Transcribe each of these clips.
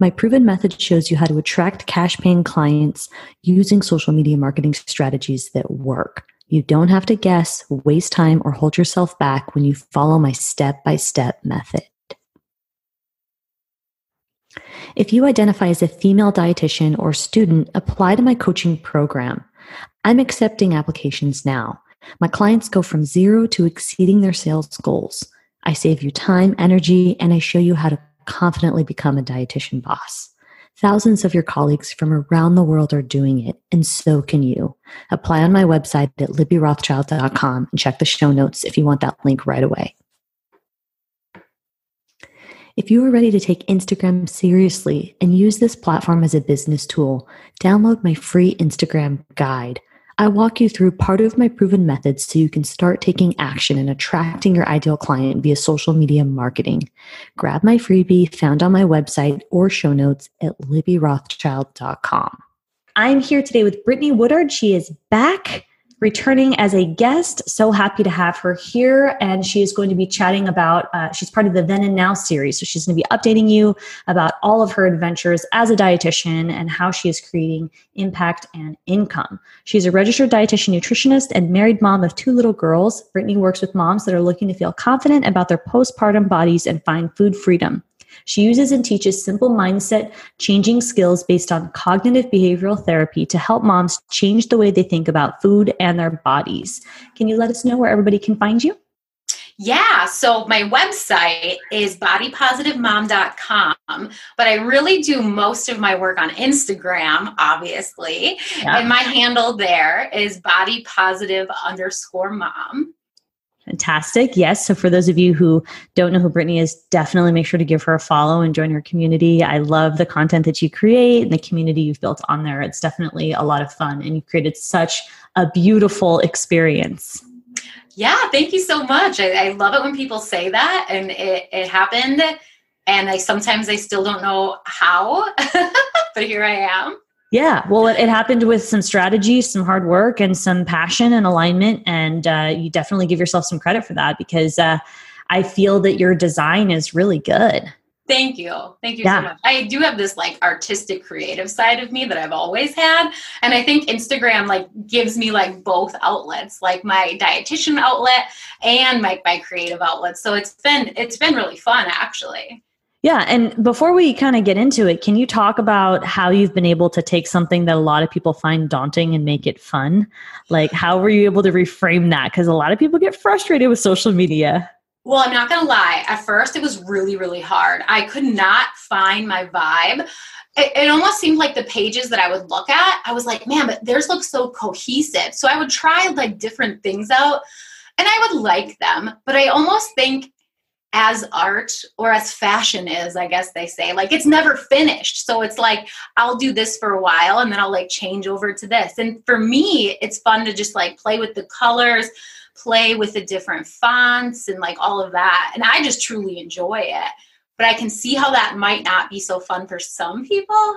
My proven method shows you how to attract cash paying clients using social media marketing strategies that work. You don't have to guess, waste time, or hold yourself back when you follow my step by step method. If you identify as a female dietitian or student, apply to my coaching program. I'm accepting applications now. My clients go from zero to exceeding their sales goals. I save you time, energy, and I show you how to confidently become a dietitian boss. Thousands of your colleagues from around the world are doing it, and so can you. Apply on my website at libbyrothschild.com and check the show notes if you want that link right away. If you are ready to take Instagram seriously and use this platform as a business tool, download my free Instagram guide. I walk you through part of my proven methods so you can start taking action and attracting your ideal client via social media marketing. Grab my freebie found on my website or show notes at libbyrothschild.com. I'm here today with Brittany Woodard. She is back returning as a guest. So happy to have her here. And she is going to be chatting about, uh, she's part of the Then and Now series. So she's going to be updating you about all of her adventures as a dietitian and how she is creating impact and income. She's a registered dietitian nutritionist and married mom of two little girls. Brittany works with moms that are looking to feel confident about their postpartum bodies and find food freedom. She uses and teaches simple mindset changing skills based on cognitive behavioral therapy to help moms change the way they think about food and their bodies. Can you let us know where everybody can find you? Yeah, so my website is bodypositivemom.com, but I really do most of my work on Instagram, obviously. Yeah. And my handle there is bodypositive underscore mom. Fantastic. Yes. So, for those of you who don't know who Brittany is, definitely make sure to give her a follow and join her community. I love the content that you create and the community you've built on there. It's definitely a lot of fun, and you created such a beautiful experience. Yeah. Thank you so much. I, I love it when people say that, and it, it happened. And I sometimes I still don't know how, but here I am. Yeah, well, it, it, happened with some strategy, some hard work, and some passion and alignment. And uh, you definitely give yourself some credit for that because uh, I feel that your design is really good. Thank you. Thank you yeah. so much. I do have this like artistic creative side of me that I've always had. And I think Instagram like gives me like both outlets, like my dietitian outlet and my, my creative outlet. So it's been it's been really fun actually. Yeah. And before we kind of get into it, can you talk about how you've been able to take something that a lot of people find daunting and make it fun? Like, how were you able to reframe that? Because a lot of people get frustrated with social media. Well, I'm not going to lie. At first, it was really, really hard. I could not find my vibe. It, it, almost seemed like the pages that I would look at, I was like, man, but theirs look so cohesive. So I would try like different things out and I would like them. But I almost think as art or as fashion is, I guess they say. Like it's never finished. So it's like I'll do this for a while and then I'll like change over to this. And for me, it's fun to just like play with the colors, play with the different fonts and like all of that. And I just truly enjoy it. But I can see how that might not be so fun for some people.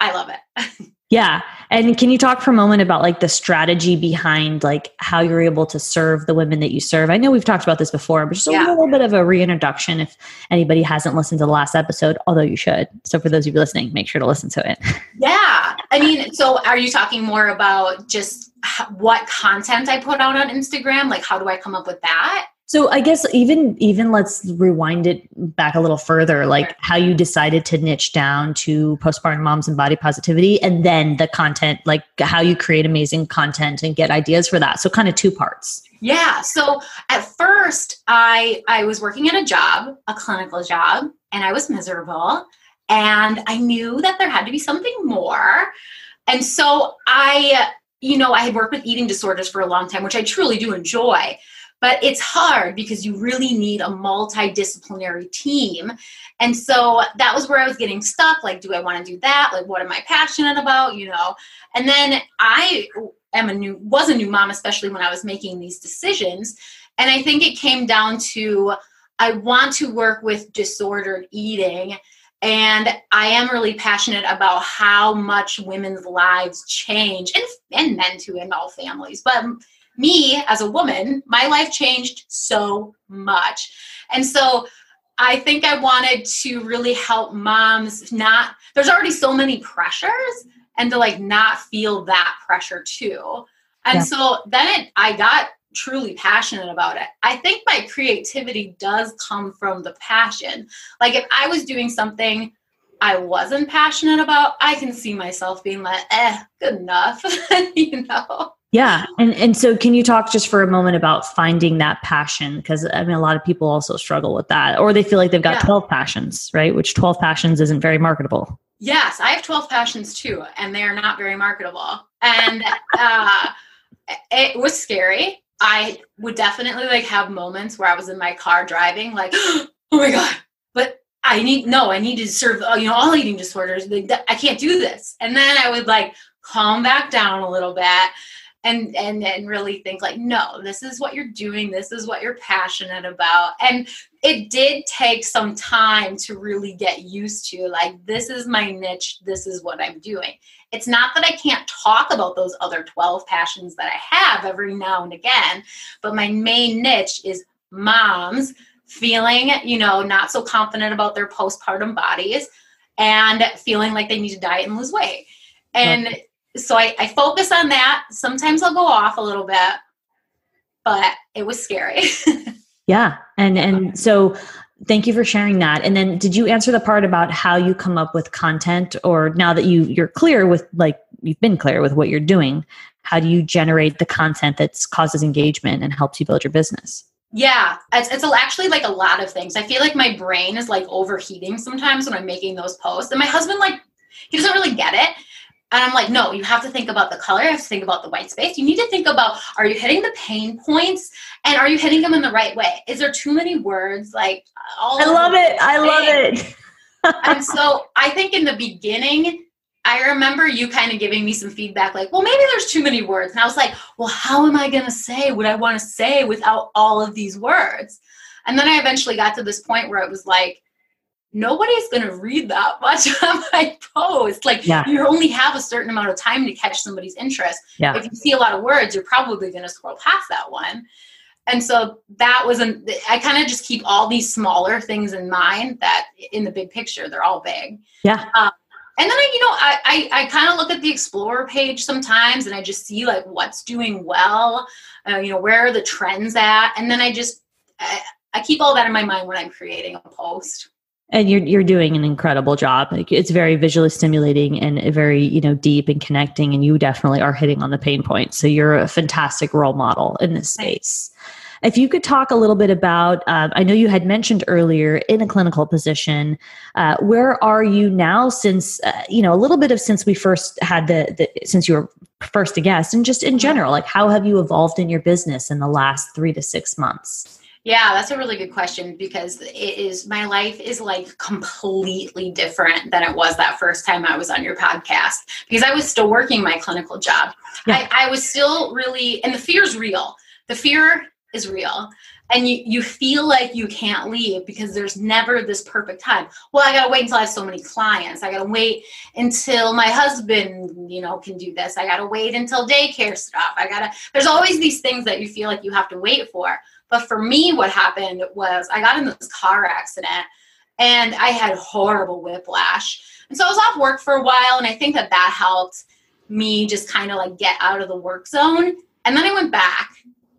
I love it. Yeah. And can you talk for a moment about like the strategy behind like how you're able to serve the women that you serve? I know we've talked about this before, but just a yeah. little bit of a reintroduction if anybody hasn't listened to the last episode, although you should. So for those of you listening, make sure to listen to it. Yeah. I mean, so are you talking more about just what content I put out on Instagram? Like how do I come up with that? So I guess even even let's rewind it back a little further, like how you decided to niche down to postpartum moms and body positivity, and then the content, like how you create amazing content and get ideas for that. So kind of two parts. Yeah. So at first, I I was working at a job, a clinical job, and I was miserable, and I knew that there had to be something more, and so I, you know, I had worked with eating disorders for a long time, which I truly do enjoy but it's hard because you really need a multidisciplinary team. And so that was where I was getting stuck. Like, do I want to do that? Like, what am I passionate about? You know? And then I am a new, was a new mom, especially when I was making these decisions. And I think it came down to I want to work with disordered eating. And I am really passionate about how much women's lives change and, and men too in all families. But me as a woman, my life changed so much. And so I think I wanted to really help moms not, there's already so many pressures and to like not feel that pressure too. And yeah. so then it, I got truly passionate about it. I think my creativity does come from the passion. Like if I was doing something I wasn't passionate about, I can see myself being like, eh, good enough, you know? Yeah. And and so can you talk just for a moment about finding that passion? Because I mean a lot of people also struggle with that. Or they feel like they've got yeah. 12 passions, right? Which 12 passions isn't very marketable. Yes, I have 12 passions too, and they are not very marketable. And uh it was scary. I would definitely like have moments where I was in my car driving, like, oh my God, but I need, no, I need to serve, you know, all eating disorders. I can't do this. And then I would like calm back down a little bit and and and really think like no this is what you're doing. This is what you're passionate about. And it did take some time to really get used to like this is my niche. This is what i'm doing. It's not that i can't talk about those other 12 passions that i have every now and again but my main niche is moms feeling you know not so confident about their postpartum bodies and feeling like they need to diet and lose weight. And so I, I focus on that. Sometimes I'll go off a little bit, but it was scary. yeah. And and so thank you for sharing that. And then did you answer the part about how you come up with content or now that you you're clear with like you've been clear with what you're doing, how do you generate the content that causes engagement and helps you build your business? Yeah, it's, it's actually like a lot of things. I feel like my brain is like overheating sometimes when I'm making those posts. And my husband, like, he doesn't really get it. And I'm like, no, you have to think about the color. You have to think about the white space. You need to think about are you hitting the pain points and are you hitting them in the right way? Is there too many words? Like, all I love it. I love it. and so I think in the beginning, I remember you kind of giving me some feedback like, well, maybe there's too many words. And I was like, well, how am I going to say what I want to say without all of these words? And then I eventually got to this point where it was like, nobody's going to read that much on my post. Like yeah. you only have a certain amount of time to catch somebody's interest. Yeah. If you see a lot of words, you're probably going to scroll past that one. And so that was an, I kind of just keep all these smaller things in mind that in the big picture, they're all big. Yeah. Um, and then I, you know, I, I, I kind of look at the Explorer page sometimes and I just see like what's doing well, uh, you know, where are the trends at? And then I just, I, I keep all that in my mind when I'm creating a post and you're you're doing an incredible job. Like it's very visually stimulating and very you know deep and connecting, and you definitely are hitting on the pain points. So you're a fantastic role model in this space. If you could talk a little bit about, uh, I know you had mentioned earlier in a clinical position. Uh, where are you now? Since uh, you know a little bit of since we first had the, the since you were first a guest, and just in general, like how have you evolved in your business in the last three to six months? Yeah, that's a really good question because it is my life is like completely different than it was that first time I was on your podcast because I was still working my clinical job. Yeah. I, I was still really, and the fear is real. The fear is real. And you, you feel like you can't leave because there's never this perfect time. Well, I gotta wait until I have so many clients. I gotta wait until my husband, you know, can do this. I gotta wait until daycare stuff. I gotta, there's always these things that you feel like you have to wait for. But for me, what happened was I got in this car accident and I had horrible whiplash. And so I was off work for a while, and I think that that helped me just kind of like get out of the work zone. And then I went back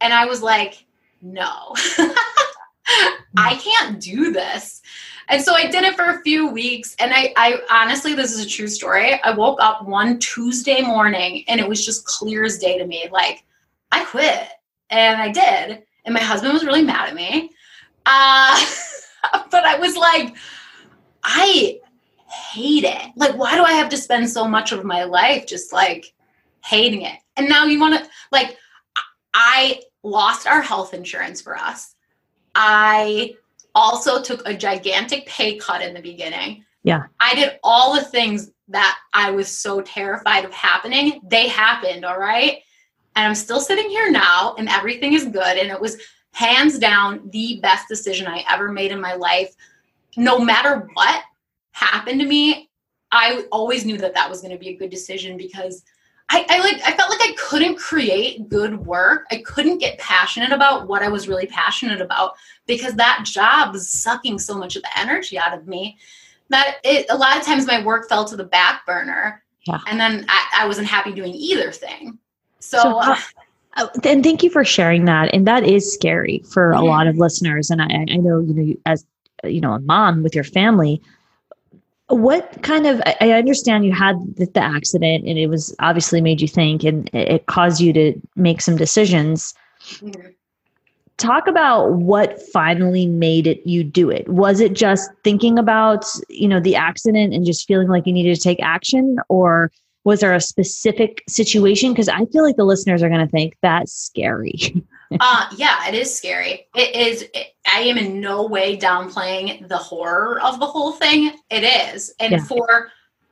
and I was like, no, I can't do this. And so I did it for a few weeks. And I, I honestly, this is a true story. I woke up one Tuesday morning and it was just clear as day to me like, I quit. And I did and my husband was really mad at me. Uh, but I was like, I hate it. Like, why do I have to spend so much of my life just like hating it? And now you want to, like, I lost our health insurance for us. I also took a gigantic pay cut in the beginning. Yeah. I did all the things that I was so terrified of happening. They happened, all right? And I'm still sitting here now and everything is good. And it was hands down the best decision I ever made in my life. No matter what happened to me, I always knew that that was going to be a good decision because I, I like I felt like I couldn't create good work. I couldn't get passionate about what I was really passionate about because that job was sucking so much of the energy out of me that it a lot of times my work fell to the back burner. Yeah. And then I, I wasn't happy doing either thing. So, So Uh, and thank you for sharing that. And that is scary for a lot of listeners. And I, I know, you know, as you know, a mom with your family, what kind of, I understand you had the, accident and it was obviously made you think and it caused you to make some decisions. Talk about what finally made it you do it. Was it just thinking about, you know, the accident and just feeling like you needed to take action or was there a specific situation because i feel like the listeners are going to think that's scary uh, yeah, it is scary. It is. It, I am in no way downplaying the horror of the whole thing. It is, and Yeah. for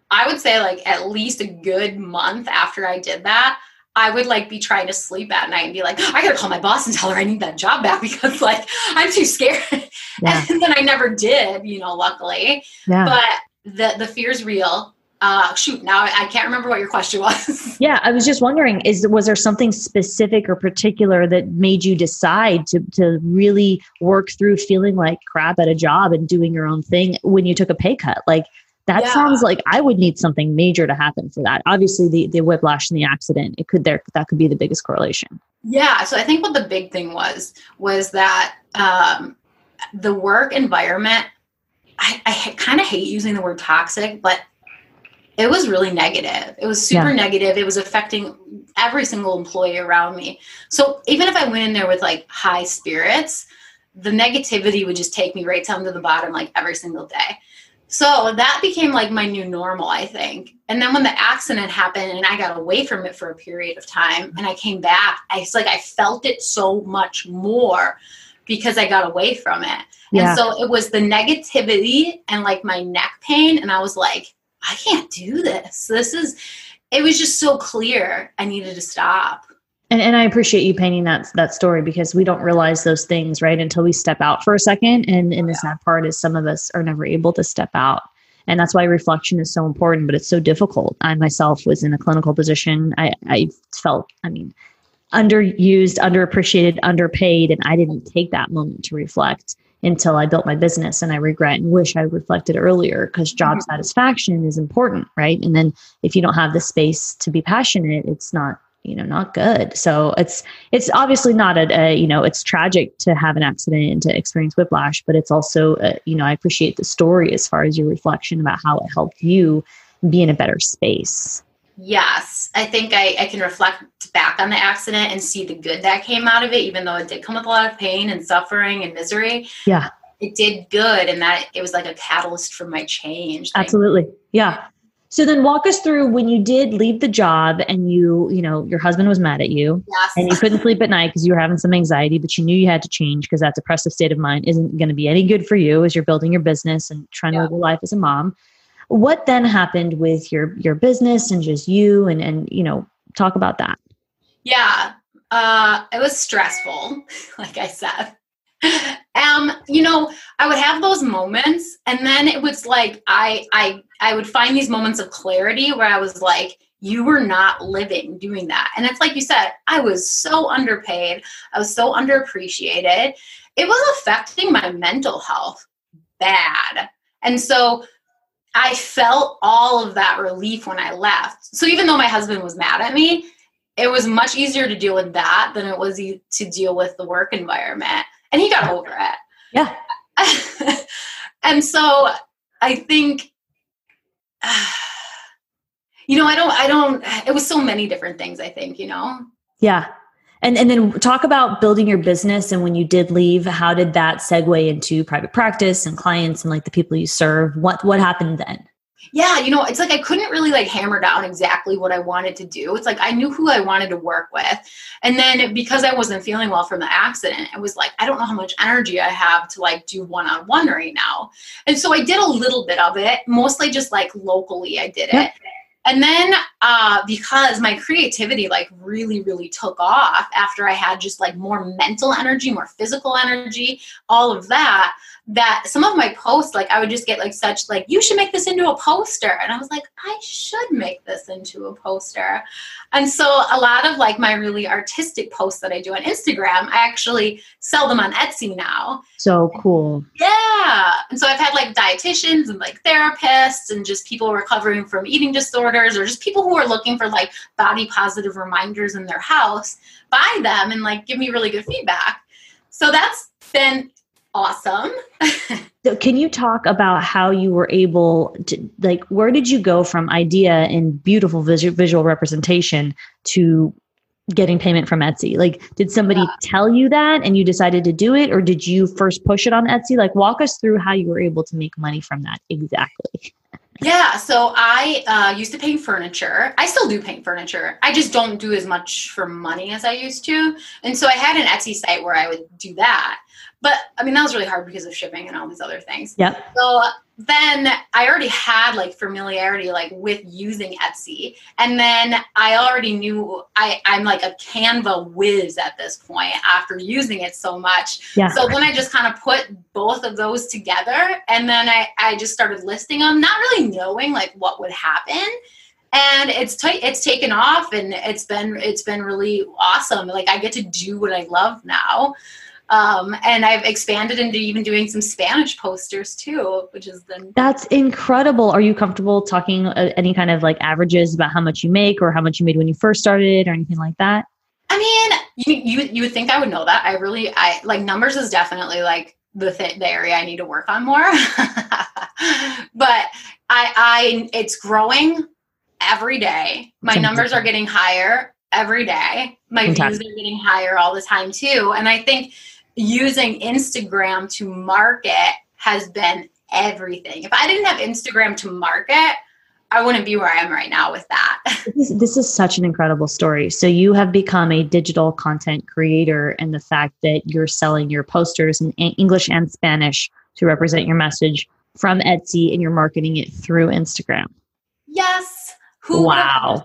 I would say like at least a good month after I did that, I would like be trying to sleep at night and be like, I gotta call my boss and tell her I need that job back because like I'm too scared. Yeah. And then I never did, you know, luckily. yeah But the the fear is real. Uh, shoot, now I can't remember what your question was. yeah i was just wondering is was there something specific or particular that made you decide to to really work through feeling like crap at a job and doing your own thing when you took a pay cut like that Yeah. sounds like i would need something major to happen for that obviously the the whiplash and the accident it could there that could be the biggest correlation Yeah, so I think what the big thing was was that um, the work environment. I, I kind of hate using the word toxic, but it was really negative. It was super Yeah. negative. It was affecting every single employee around me. So even if I went in there with like high spirits, the negativity would just take me right down to the bottom like every single day. So that became like my new normal, I think. And then when the accident happened and I got away from it for a period of time and I came back, I it's like I felt it so much more because I got away from it. Yeah. And so it was the negativity and like my neck pain. And I was like, I can't do this. This is, it was just so clear. I needed to stop. And, and I appreciate you painting that that story because we don't realize those things right until we step out for a second. And and the sad part is some of us are never able to step out, and that's why reflection is so important. But it's so difficult. I myself was in a clinical position. I I felt I mean underused, underappreciated, underpaid, and I didn't take that moment to reflect until I built my business. And I regret and wish I reflected earlier because job Mhm. satisfaction is important, right? And then if you don't have the space to be passionate, it's not you know not good so it's it's obviously not a, a you know it's tragic to have an accident and to experience whiplash but it's also uh you know i appreciate the story as far as your reflection about how it helped you be in a better space Yes, I think I, I can reflect back on the accident and see the good that came out of it, even though it did come with a lot of pain and suffering and misery. Yeah. It did good, and that it was like a catalyst for my change. Absolutely yeah so then walk us through when you did leave the job and you you know your husband was mad at you Yes. and you couldn't sleep at night because you were having some anxiety but you knew you had to change because that depressive state of mind isn't going to be any good for you as you're building your business and trying to live your life as a mom what then happened with your your business and just you and and you know talk about that. Yeah, uh, it was stressful, like I said. Um, you know, I would have those moments, and then it was like I, I, I would find these moments of clarity where I was like, "You were not living doing that," and it's like you said, I was so underpaid, I was so underappreciated. It was affecting my mental health bad, and so I felt all of that relief when I left. So even though my husband was mad at me, it was much easier to deal with that than it was e- to deal with the work environment. And he got over it. Yeah. and so I think, you know, I don't, I don't, it was so many different things, I think, you know? yeah and and then talk about building your business and when you did leave how did that segue into private practice and clients and like the people you serve what what happened then yeah, you know, it's like I couldn't really like hammer down exactly what I wanted to do. It's like I knew who I wanted to work with. And then because I wasn't feeling well from the accident, it was like, I don't know how much energy I have to like do one on one right now. And so I did a little bit of it, mostly just like locally, I did it. And then uh, because my creativity like really, really took off after I had just like more mental energy, more physical energy, all of that, that some of my posts, like I would just get like such like, you should make this into a poster. And I was like, I should make this into a poster. And so a lot of like my really artistic posts that I do on Instagram, I actually sell them on Etsy now. So cool. Yeah. And so I've had like dietitians and like therapists and just people recovering from eating disorders or just people who are looking for like body positive reminders in their house buy them and like give me really good feedback. So that's been awesome. so can you talk about how you were able to like where did you go from idea and beautiful visual, visual representation to getting payment from Etsy? Like did somebody yeah. tell you that and you decided to do it or did you first push it on Etsy? Like walk us through how you were able to make money from that exactly. Yeah, so I uh, used to paint furniture. I still do paint furniture. I just don't do as much for money as I used to. And so I had an Etsy site where I would do that. But I mean, that was really hard because of shipping and all these other things. Yeah. So then I already had like familiarity like with using Etsy. And then I already knew I, I'm like a Canva whiz at this point after using it so much. Yeah. So then I just kind of put both of those together and then I, I just started listing them, not really knowing like what would happen and it's t- it's taken off and it's been it's been really awesome like i get to do what i love now um, and I've expanded into even doing some Spanish posters too, which is been that's incredible. Are you comfortable talking uh, any kind of like averages about how much you make or how much you made when you first started or anything like that? I mean, you you, you would think I would know that. I really I like numbers is definitely like the th- the area I need to work on more. but I I it's growing every day. My numbers are getting higher every day. My Fantastic. views are getting higher all the time too. And I think using Instagram to market has been everything. If I didn't have Instagram to market, I wouldn't be where I am right now with that. This is, this is such an incredible story. So you have become a digital content creator, and the fact that you're selling your posters in English and Spanish to represent your message from Etsy, and you're marketing it through Instagram. Yes. Who wow.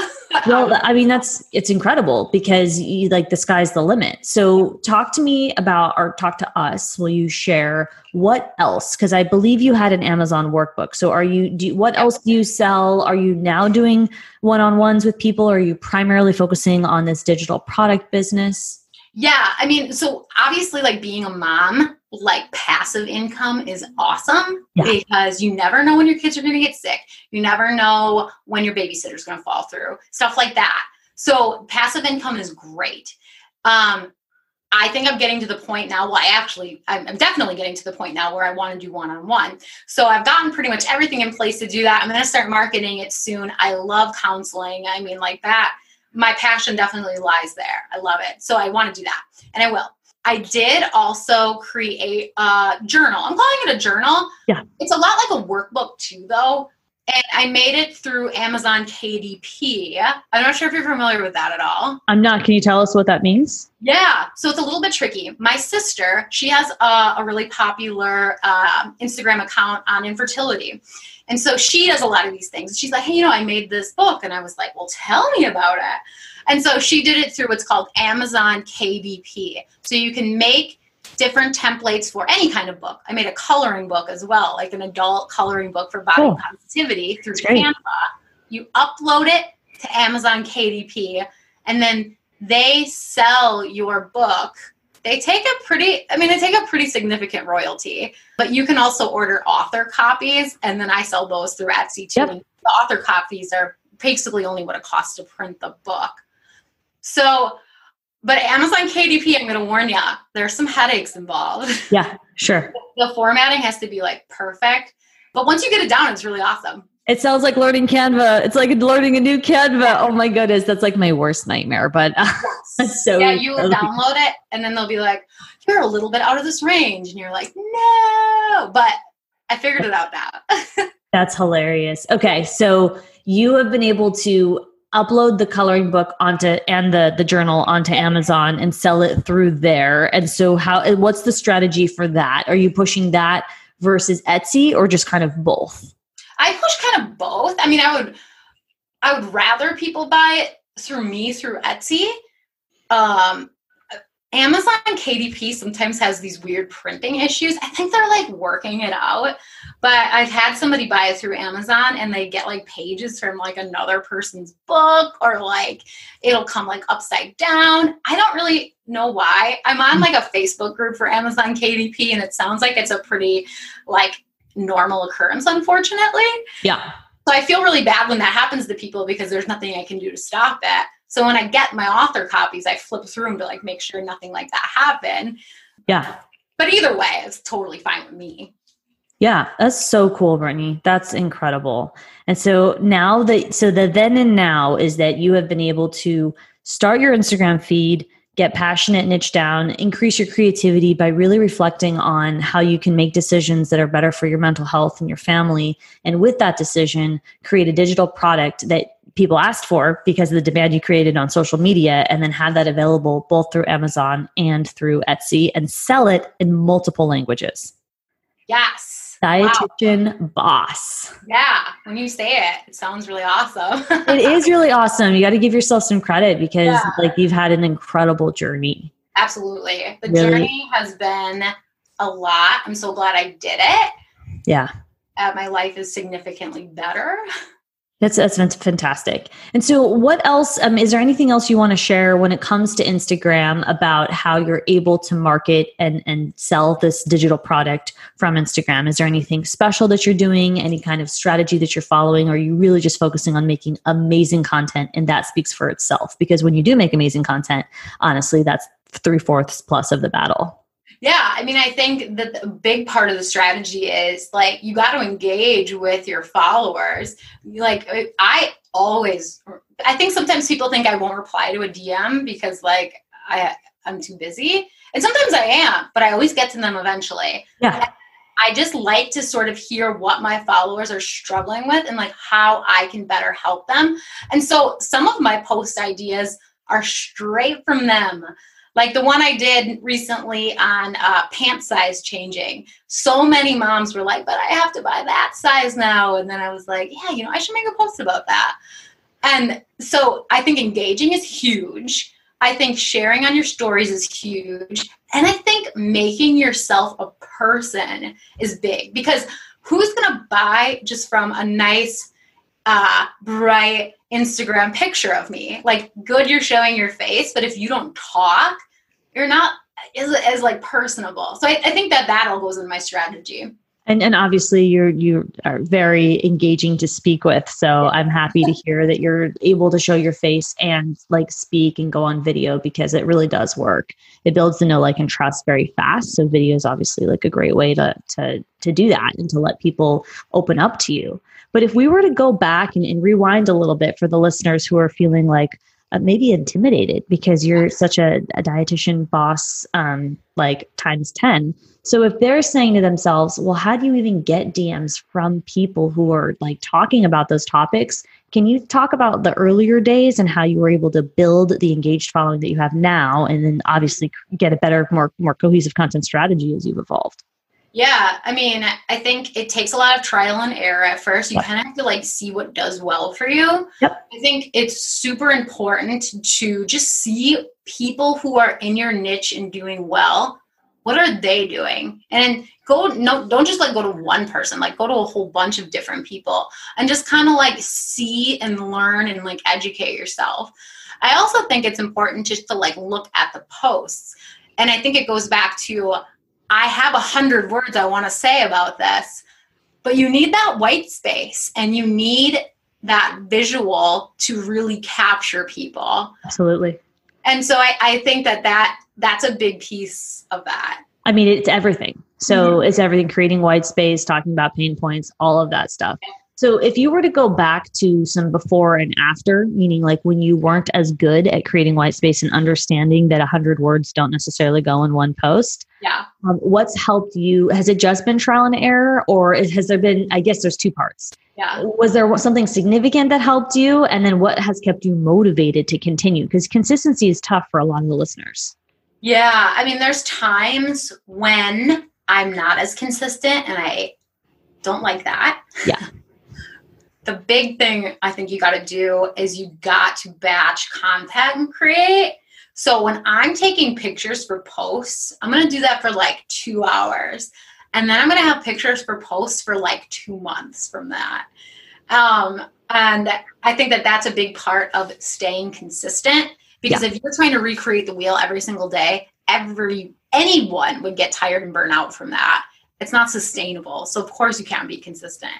well, I mean, that's it's incredible because you like the sky's the limit. So, talk to me about, or talk to us. Will you share what else? Because I believe you had an Amazon workbook. So, are you? Do what else do you sell? Are you now doing one-on-ones with people? Or are you primarily focusing on this digital product business? Yeah, I mean, so obviously, like being a mom, like passive income is awesome yeah. because you never know when your kids are going to get sick. You never know when your babysitter's going to fall through, stuff like that. So, passive income is great. Um, I think I'm getting to the point now. Well, I actually, I'm, I'm definitely getting to the point now where I want to do one on one. So I've gotten pretty much everything in place to do that. I'm going to start marketing it soon. I love counseling. I mean, like that my passion definitely lies there. I love it. So I want to do that. And I will. I did also create a journal. I'm calling it a journal. Yeah. It's a lot like a workbook too, though. And I made it through Amazon KDP. I'm not sure if you're familiar with that at all. I'm not. Can you tell us what that means? Yeah. So it's a little bit tricky. My sister, she has a, a really popular uh, Instagram account on infertility. And so she does a lot of these things. She's like, hey, you know, I made this book. And I was like, well, tell me about it. And so she did it through what's called Amazon KDP. So you can make different templates for any kind of book. I made a coloring book as well, like an adult coloring book for body cool. positivity through Canva. You upload it to Amazon KDP, and then they sell your book they take a pretty i mean they take a pretty significant royalty but you can also order author copies and then i sell those through etsy too. Yep. the author copies are basically only what it costs to print the book. So but amazon kdp i'm going to warn you there's some headaches involved. Yeah sure. The formatting has to be like perfect but once you get it down it's really awesome it sounds like learning Canva. It's like learning a new Canva. Oh my goodness, that's like my worst nightmare. But yes. so yeah, you download it, and then they'll be like, "You're a little bit out of this range," and you're like, "No," but I figured it out now. That's hilarious. Okay, so you have been able to upload the coloring book onto and the the journal onto Amazon and sell it through there. And so how what's the strategy for that? Are you pushing that versus Etsy or just kind of both? I push kind of both. I mean, I would I would rather people buy it through me through Etsy. Um Amazon KDP sometimes has these weird printing issues. I think they're like working it out. But I've had somebody buy it through Amazon and they get like pages from like another person's book or like it'll come like upside down. I don't really know why. I'm on like a Facebook group for Amazon KDP and it sounds like it's a pretty like normal occurrence, unfortunately. Yeah. So I feel really bad when that happens to people because there's nothing I can do to stop it. So when I get my author copies, I flip through them to like make sure nothing like that happened. Yeah. But either way, it's totally fine with me. Yeah, that's so cool, Brittany. That's incredible. And so now that so the then and now is that you have been able to start your Instagram feed, get passionate, niche down, increase your creativity by really reflecting on how you can make decisions that are better for your mental health and your family. And with that decision, create a digital product that people asked for because of the demand you created on social media and then have that available both through Amazon and through Etsy and sell it in multiple languages. Yes. Dietitian wow. boss. Yeah. When you say it, it sounds really awesome. it is really awesome. You got to give yourself some credit because yeah. like you've had an incredible journey. Absolutely. The really? journey has been a lot. I'm so glad I did it. Yeah. Uh, my life is significantly better. That's that's fantastic. And so, what else? Um, is there anything else you want to share when it comes to Instagram about how you're able to market and and sell this digital product from Instagram? Is there anything special that you're doing? Any kind of strategy that you're following? Or are you really just focusing on making amazing content, and that speaks for itself? Because when you do make amazing content, honestly, that's three fourths plus of the battle. Yeah, I mean, I think that the big part of the strategy is like you got to engage with your followers. Like, I always, I think sometimes people think I won't reply to a DM because like I I'm too busy, and sometimes I am, but I always get to them eventually. Yeah. I just like to sort of hear what my followers are struggling with and like how I can better help them. And so some of my post ideas are straight from them. Like the one I did recently on uh, pant size changing. So many moms were like, but I have to buy that size now. And then I was like, yeah, you know, I should make a post about that. And so I think engaging is huge. I think sharing on your stories is huge. And I think making yourself a person is big because who's going to buy just from a nice, uh, bright, Instagram picture of me. Like, good, you're showing your face, but if you don't talk, you're not as, as like personable. So I, I think that that all goes in my strategy. And and obviously you're you are very engaging to speak with. So I'm happy to hear that you're able to show your face and like speak and go on video because it really does work. It builds the know, like, and trust very fast. So video is obviously like a great way to to to do that and to let people open up to you. But if we were to go back and, and rewind a little bit for the listeners who are feeling like uh, maybe intimidated because you're such a, a dietitian boss, um, like times 10. So if they're saying to themselves, well, how do you even get DMs from people who are like talking about those topics? Can you talk about the earlier days and how you were able to build the engaged following that you have now and then obviously get a better, more, more cohesive content strategy as you've evolved? Yeah, I mean, I think it takes a lot of trial and error at first. You kind of have to like see what does well for you. Yep. I think it's super important to just see people who are in your niche and doing well. What are they doing? And go no don't just like go to one person, like go to a whole bunch of different people and just kind of like see and learn and like educate yourself. I also think it's important just to like look at the posts. And I think it goes back to I have a hundred words I want to say about this, but you need that white space and you need that visual to really capture people. Absolutely. And so I, I think that, that that's a big piece of that. I mean, it's everything. So mm-hmm. it's everything creating white space, talking about pain points, all of that stuff. So if you were to go back to some before and after, meaning like when you weren't as good at creating white space and understanding that 100 words don't necessarily go in one post, yeah. Um, what's helped you? Has it just been trial and error or has there been, I guess there's two parts. Yeah. Was there something significant that helped you? And then what has kept you motivated to continue? Because consistency is tough for a lot of the listeners. Yeah. I mean, there's times when I'm not as consistent and I don't like that. Yeah. The big thing I think you got to do is you got to batch content and create. So when I'm taking pictures for posts, I'm going to do that for like two hours. And then I'm going to have pictures for posts for like two months from that. Um, and I think that that's a big part of staying consistent because yeah. if you're trying to recreate the wheel every single day, every anyone would get tired and burn out from that. It's not sustainable. So of course you can't be consistent.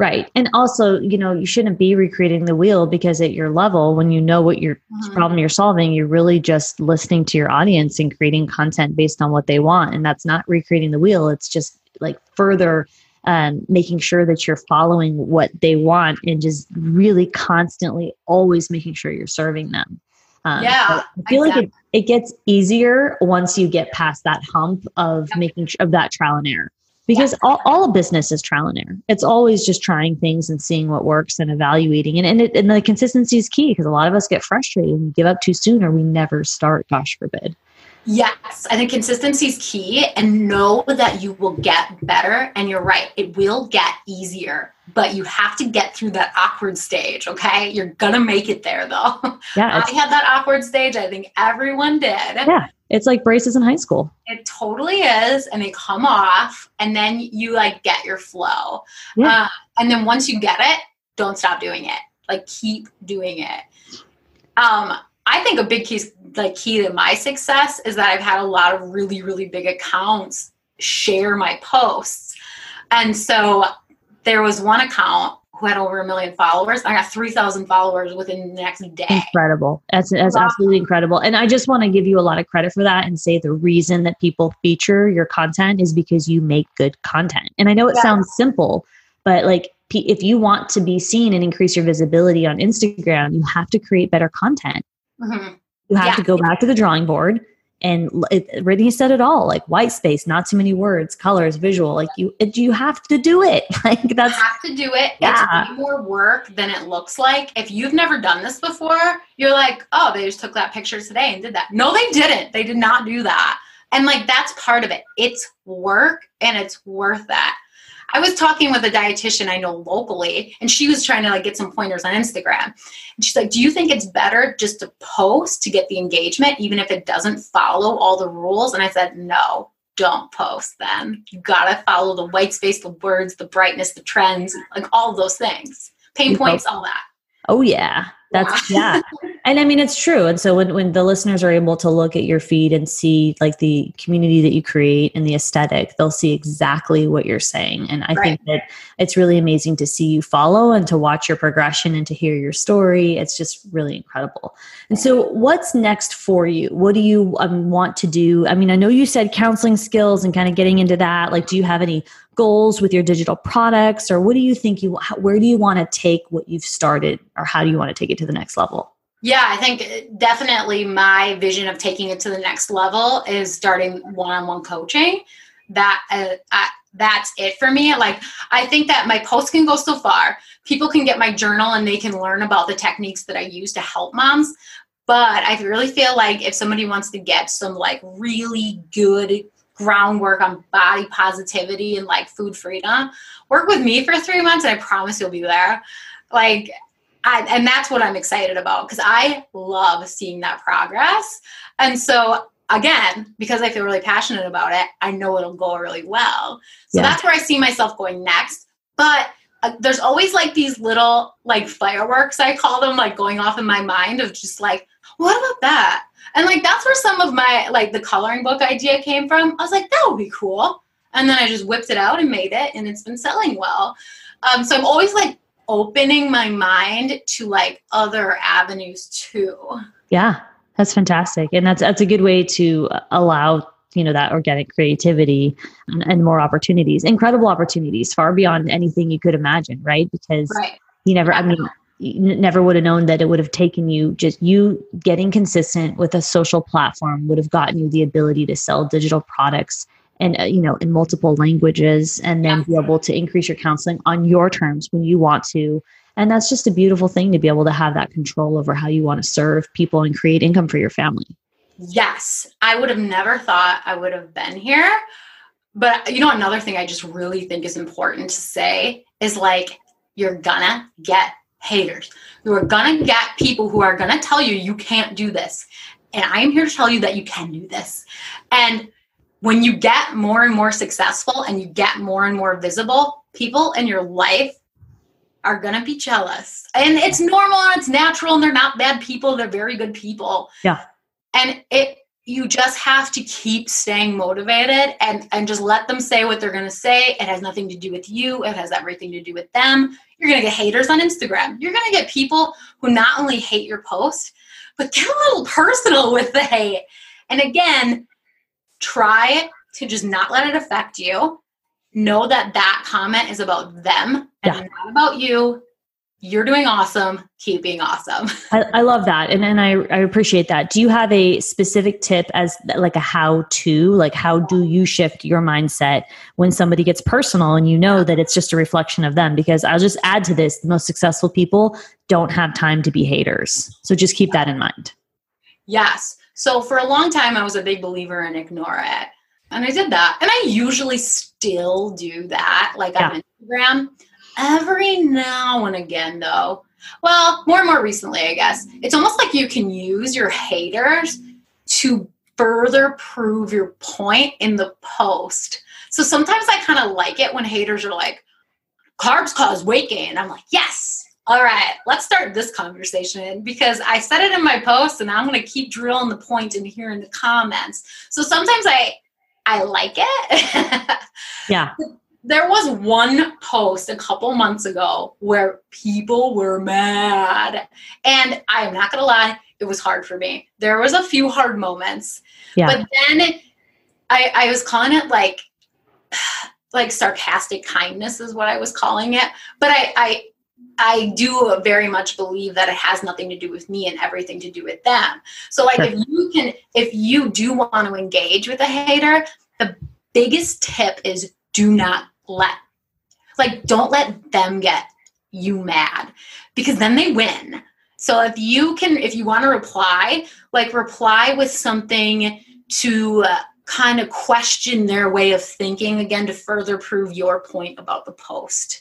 Right. And also, you know, you shouldn't be recreating the wheel because at your level, when you know what your mm-hmm. problem you're solving, you're really just listening to your audience and creating content based on what they want. And that's not recreating the wheel. It's just like further um, making sure that you're following what they want and just really constantly always making sure you're serving them. Um, yeah, I feel exactly. like it, it gets easier once you get past that hump of yep. making of that trial and error because all, all business is trial and error. It's always just trying things and seeing what works and evaluating. And and, it, and the consistency is key because a lot of us get frustrated and we give up too soon or we never start. Gosh forbid. Yes, I think consistency is key and know that you will get better. And you're right, it will get easier, but you have to get through that awkward stage, okay? You're gonna make it there though. Yeah. I had that awkward stage. I think everyone did. Yeah. It's like braces in high school. It totally is. And they come off, and then you like get your flow. Yeah. Uh, and then once you get it, don't stop doing it. Like keep doing it. Um, I think a big key, like key to my success is that I've had a lot of really, really big accounts share my posts. And so there was one account who had over a million followers. I got 3,000 followers within the next day. Incredible. That's, that's wow. absolutely incredible. And I just want to give you a lot of credit for that and say the reason that people feature your content is because you make good content. And I know it yeah. sounds simple, but like if you want to be seen and increase your visibility on Instagram, you have to create better content. Mm-hmm. You have yeah. to go back to the drawing board and it, Brittany said it all like white space, not too many words, colors, visual. Like you, it, you have to do it. Like that's you have to do it. Yeah. It's more work than it looks like. If you've never done this before, you're like, oh, they just took that picture today and did that. No, they didn't. They did not do that. And like that's part of it. It's work and it's worth that. I was talking with a dietitian I know locally, and she was trying to like get some pointers on Instagram. And she's like, "Do you think it's better just to post to get the engagement, even if it doesn't follow all the rules?" And I said, "No, don't post. Then you gotta follow the white space, the words, the brightness, the trends, like all those things, pain points, all that." Oh yeah, that's yeah. and I mean it's true. And so when when the listeners are able to look at your feed and see like the community that you create and the aesthetic, they'll see exactly what you're saying. And I right. think that it's really amazing to see you follow and to watch your progression and to hear your story. It's just really incredible. And so what's next for you? What do you um, want to do? I mean, I know you said counseling skills and kind of getting into that. Like do you have any goals with your digital products or what do you think you where do you want to take what you've started or how do you want to take it to the next level yeah i think definitely my vision of taking it to the next level is starting one-on-one coaching. That uh, I, that's it for me. Like i think that my posts can go so far. People can get my journal and they can learn about the techniques that i use to help moms. But i really feel like if somebody wants to get some like really good groundwork on body positivity and like food freedom, work with me for three months and I promise you'll be there. Like, I, and that's what I'm excited about because I love seeing that progress. And so, again, because I feel really passionate about it, I know it'll go really well. So yeah. that's where I see myself going next. But uh, there's always like these little like fireworks, I call them, like going off in my mind of just like, what about that? And like that's where some of my like the coloring book idea came from. I was like, that would be cool. And then I just whipped it out and made it, and it's been selling well. Um, so I'm always like opening my mind to like other avenues too. Yeah, that's fantastic, and that's that's a good way to uh, allow you know that organic creativity and, and more opportunities incredible opportunities far beyond anything you could imagine right because right. you never i mean you never would have known that it would have taken you just you getting consistent with a social platform would have gotten you the ability to sell digital products and uh, you know in multiple languages and then be able to increase your counseling on your terms when you want to. And that's just a beautiful thing to be able to have that control over how you want to serve people and create income for your family. Yes. I would have never thought i would have been here. But you know another thing i just really think is important to say is like you're gonna get haters. You are gonna get people who are gonna tell you you can't do this. And i am here to tell you that you can do this. And when you get more and more successful and you get more and more visible, people in your life are going to be jealous. And it's normal and it's natural and they're not bad people, they're very good people. Yeah. And it you just have to keep staying motivated and and just let them say what they're going to say. It has nothing to do with you, it has everything to do with them. You're going to get haters on Instagram. You're going to get people who not only hate your post, but get a little personal with the hate. And again, try to just not let it affect you. Know that that comment is about them and yeah. not about you. You're doing awesome. Keep being awesome. I, I love that. And, and I, I appreciate that. Do you have a specific tip as like a how to, like how do you shift your mindset when somebody gets personal and you know that it's just a reflection of them? Because I'll just add to this, the most successful people don't have time to be haters. So just keep that in mind. Yes. So for a long time, I was a big believer in ignore it. And I did that. And I usually still do that, like yeah. on Instagram. Every now and again, though, well, more and more recently, I guess, it's almost like you can use your haters to further prove your point in the post. So sometimes I kind of like it when haters are like, carbs cause weight gain. I'm like, yes, all right, let's start this conversation because I said it in my post and I'm going to keep drilling the point in here in the comments. So sometimes I I like it. yeah. There was one post a couple months ago where people were mad. And I'm not going to lie, it was hard for me. There was a few hard moments. Yeah. But then I I was calling it like like sarcastic kindness is what I was calling it. But I I I do very much believe that it has nothing to do with me and everything to do with them. So like sure. if you can if you do want to engage with a hater, the biggest tip is do not let like don't let them get you mad because then they win. So if you can if you want to reply, like reply with something to uh, kind of question their way of thinking again to further prove your point about the post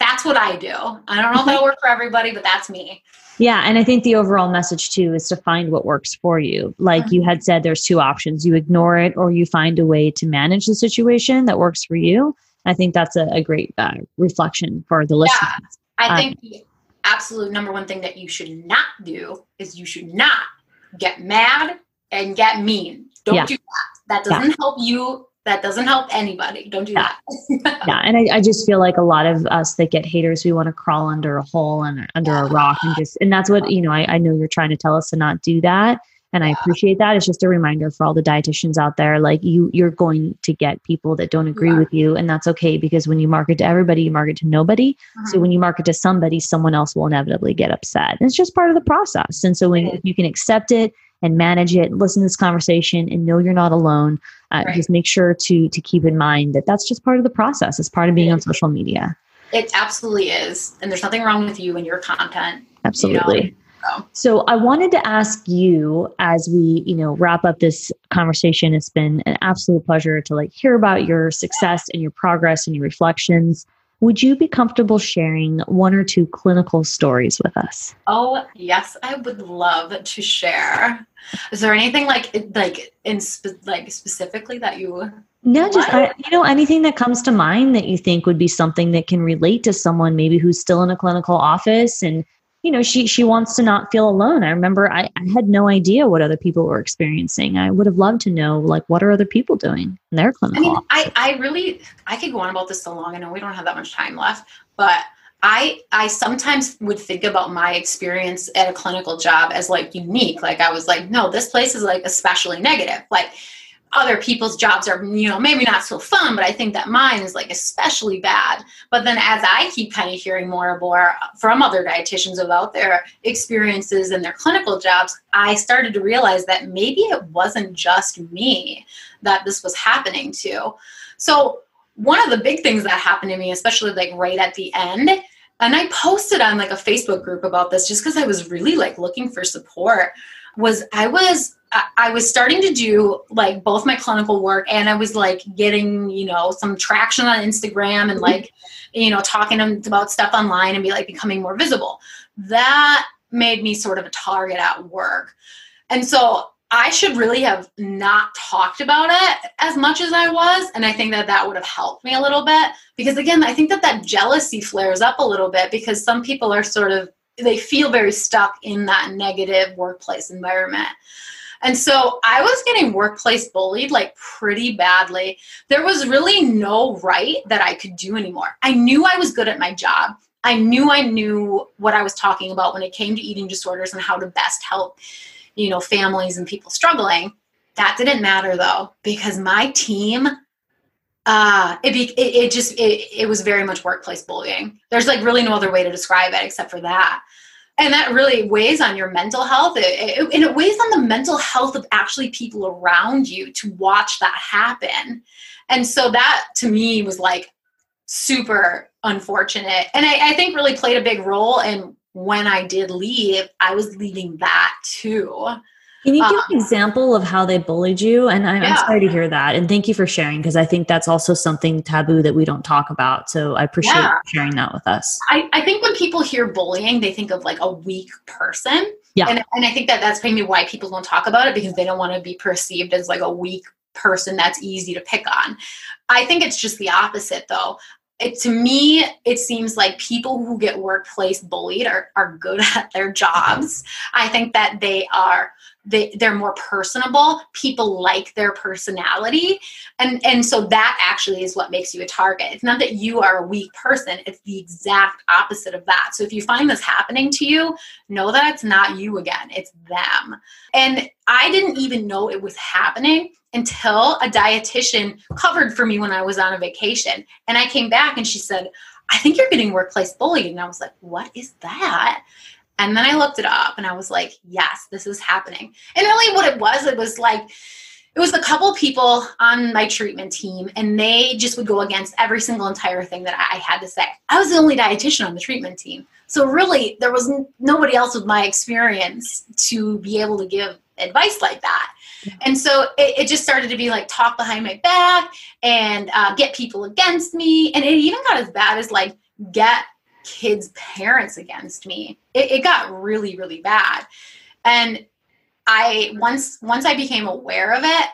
that's what I do. I don't know if that'll work for everybody, but that's me. Yeah, and I think the overall message too is to find what works for you. Like mm-hmm. you had said, there's two options: you ignore it, or you find a way to manage the situation that works for you. I think that's a, a great uh, reflection for the listeners. Yeah, I um, think the absolute number one thing that you should not do is you should not get mad and get mean. Don't yeah. do that. That doesn't yeah. help you that doesn't help anybody. Don't do yeah. that. yeah. And I, I, just feel like a lot of us that get haters, we want to crawl under a hole and under yeah. a rock and just, and that's what, you know, I, I, know you're trying to tell us to not do that. And yeah. I appreciate that. It's just a reminder for all the dietitians out there, like you, you're going to get people that don't agree with you. And that's okay because when you market to everybody, you market to nobody. So uh-huh. when you market to somebody, someone else will inevitably get upset. And it's just part of the process. And so when if you can accept it, and manage it listen to this conversation and know you're not alone uh, right. just make sure to to keep in mind that that's just part of the process. It's part of being on social media. It absolutely is. And there's nothing wrong with you and your content absolutely. you know? so i wanted to ask you as we you know wrap up this conversation it's been an absolute pleasure to like hear about your success and your progress and your reflections would you be comfortable sharing one or two clinical stories with us? Oh, yes, I would love to share. Is there anything like like in spe- like specifically that you no, just I, you know anything that comes to mind that you think would be something that can relate to someone maybe who's still in a clinical office and you know she she wants to not feel alone. I remember I, I had no idea what other people were experiencing. I would have loved to know like what are other people doing in their clinical i mean I, I really i could go on about this so long. I know we don't have that much time left but i i sometimes would think about my experience at a clinical job as like unique. Like i was like no this place is like especially negative. Like other people's jobs are, you know, maybe not so fun, but I think that mine is like especially bad. But then as I keep kind of hearing more and more from other dietitians about their experiences and their clinical jobs, I started to realize that maybe it wasn't just me that this was happening to. So one of the big things that happened to me, especially like right at the end, and I posted on like a Facebook group about this just because I was really like looking for support, was I was I was starting to do like both my clinical work and I was like getting, you know, some traction on Instagram and like, you know, talking about stuff online and be like becoming more visible. That made me sort of a target at work. And so I should really have not talked about it as much as I was. And I think that that would have helped me a little bit because, again, I think that that jealousy flares up a little bit because some people are sort of, they feel very stuck in that negative workplace environment. And so I was getting workplace bullied like pretty badly. There was really no right that I could do anymore. I knew I was good at my job. I knew I knew what I was talking about when it came to eating disorders and how to best help, you know, families and people struggling. That didn't matter though, because my team uh it, be, it, it just it, it was very much workplace bullying there's like really no other way to describe it except for that and that really weighs on your mental health. It, it, and it weighs on the mental health of actually people around you to watch that happen. And so that to me was like super unfortunate. And I, I think really played a big role in when i did leave i was leaving that too can you give um, an example of how they bullied you? And I'm, yeah. I'm sorry to hear that. And thank you for sharing because I think that's also something taboo that we don't talk about. So I appreciate yeah. sharing that with us. I, I think when people hear bullying, they think of like a weak person. Yeah. And, and I think that that's maybe why people don't talk about it because they don't want to be perceived as like a weak person that's easy to pick on. I think it's just the opposite though. It, to me, it seems like people who get workplace bullied are, are good at their jobs. I think that they are they, they're more personable. People like their personality. And and so that actually is what makes you a target. It's not that you are a weak person. It's the exact opposite of that. So if you find this happening to you know that it's not you again. It's them. And i didn't even know it was happening until a dietitian covered for me when i was on a vacation. And i came back and she said I think you're getting workplace bullied. And I was like, what is that? And then I looked it up and I was like, yes, this is happening. And really, what it was, it was like, it was a couple people on my treatment team, and they just would go against every single entire thing that I had to say. I was the only dietitian on the treatment team. So, really, there was nobody else with my experience to be able to give advice like that. And so it, it, just started to be like talk behind my back and uh, get people against me. And it even got as bad as like get kids' parents against me. It, it got really, really bad. And I once once I became aware of it,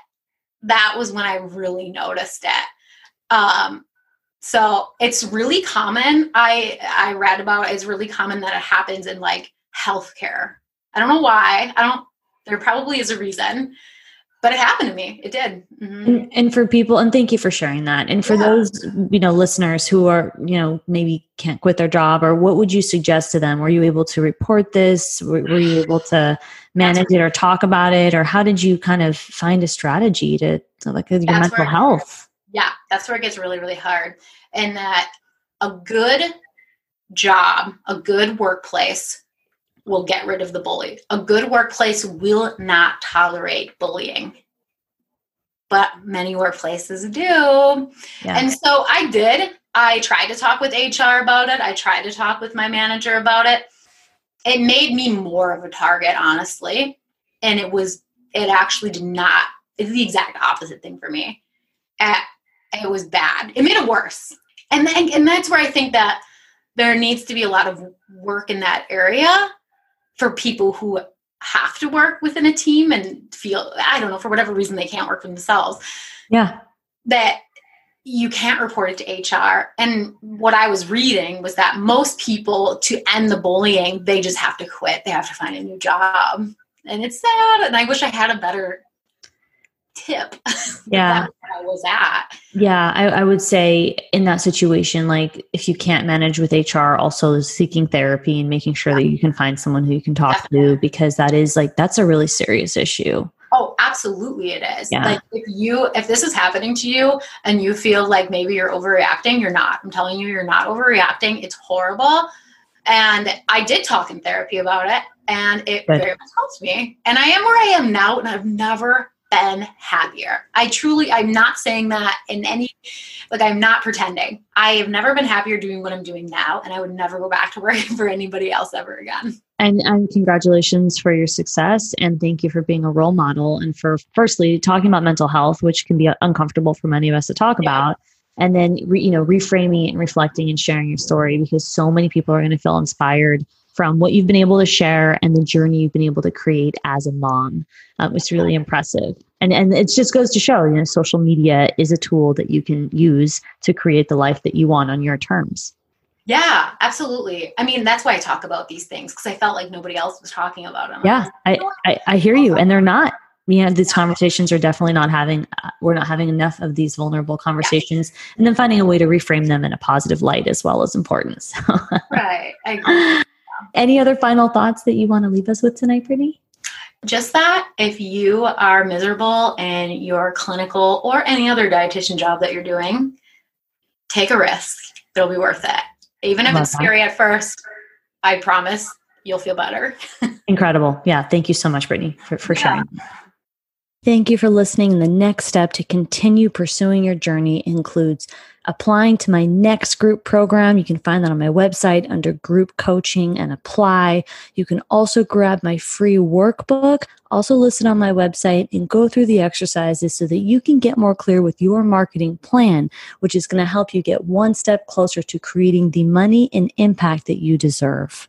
that was when I really noticed it. Um, so it's really common. I I read about it, it's really common that it happens in like healthcare. I don't know why. I don't. There probably is a reason, but it happened to me. It did. Mm-hmm. and, and, for people and thank you for sharing that. And for yeah. those you know listeners who are you know maybe can't quit their job or what would you suggest to them? Were you able to report this? Were, were you able to manage it or talk about it? Or how did you kind of find a strategy to, to like your that's mental health? Yeah that's where it gets really really hard. And that a good job a good workplace will get rid of the bully. A good workplace will not tolerate bullying. But many workplaces do. Yeah. And so I did. I tried to talk with HR about it. I tried to talk with my manager about it. It made me more of a target, honestly. And it was, it actually did not, it's the exact opposite thing for me. It was bad. It made it worse. And then, and that's where I think that there needs to be a lot of work in that area for people who have to work within a team and feel i don't know for whatever reason they can't work for themselves. Yeah. That you can't report it to hr and what i was reading was that most people to end the bullying they just have to quit. They have to find a new job. And it's sad and i wish i had a better tip. Yeah. I was at. Yeah. I, I, would say in that situation, like if you can't manage with HR, also seeking therapy and making sure yeah. that you can find someone who you can talk Definitely. to because that is like, that's a really serious issue. Oh, absolutely it is. Yeah. Like if you if this is happening to you and you feel like maybe you're overreacting, you're not. I'm telling you, you're not overreacting. It's horrible. And I did talk in therapy about it, and it Good. very much helps me. And I am where I am now, and I've never been happier. I truly, I'm not saying that in any, like, I'm not pretending. I have never been happier doing what I'm doing now, and I would never go back to working for anybody else ever again. And, and congratulations for your success, and thank you for being a role model and for firstly talking about mental health, which can be uncomfortable for many of us to talk yeah. about. And then, re, you know, reframing it and reflecting and sharing your story because so many people are going to feel inspired from what you've been able to share and the journey you've been able to create as a mom. Um, it's really impressive. And, and it just goes to show, you know, social media is a tool that you can use to create the life that you want on your terms. Yeah, absolutely. I mean, that's why I talk about these things because I felt like nobody else was talking about them. Yeah, I, I, I hear you. And they're not you know these conversations are definitely not having uh, we're not having enough of these vulnerable conversations yeah. and then finding a way to reframe them in a positive light as well as important so. right any other final thoughts that you want to leave us with tonight, Brittany? Just that if you are miserable in your clinical or any other dietitian job that you're doing, take a risk. It'll be worth it. Even if Love it's that. scary at first, I promise you'll feel better. Incredible. Yeah. Thank you so much, Brittany, for, for yeah. sharing. Thank you for listening. The next step to continue pursuing your journey includes applying to my next group program. You can find that on my website under group coaching and apply. You can also grab my free workbook, also listed on my website, and go through the exercises so that you can get more clear with your marketing plan, which is going to help you get one step closer to creating the money and impact that you deserve.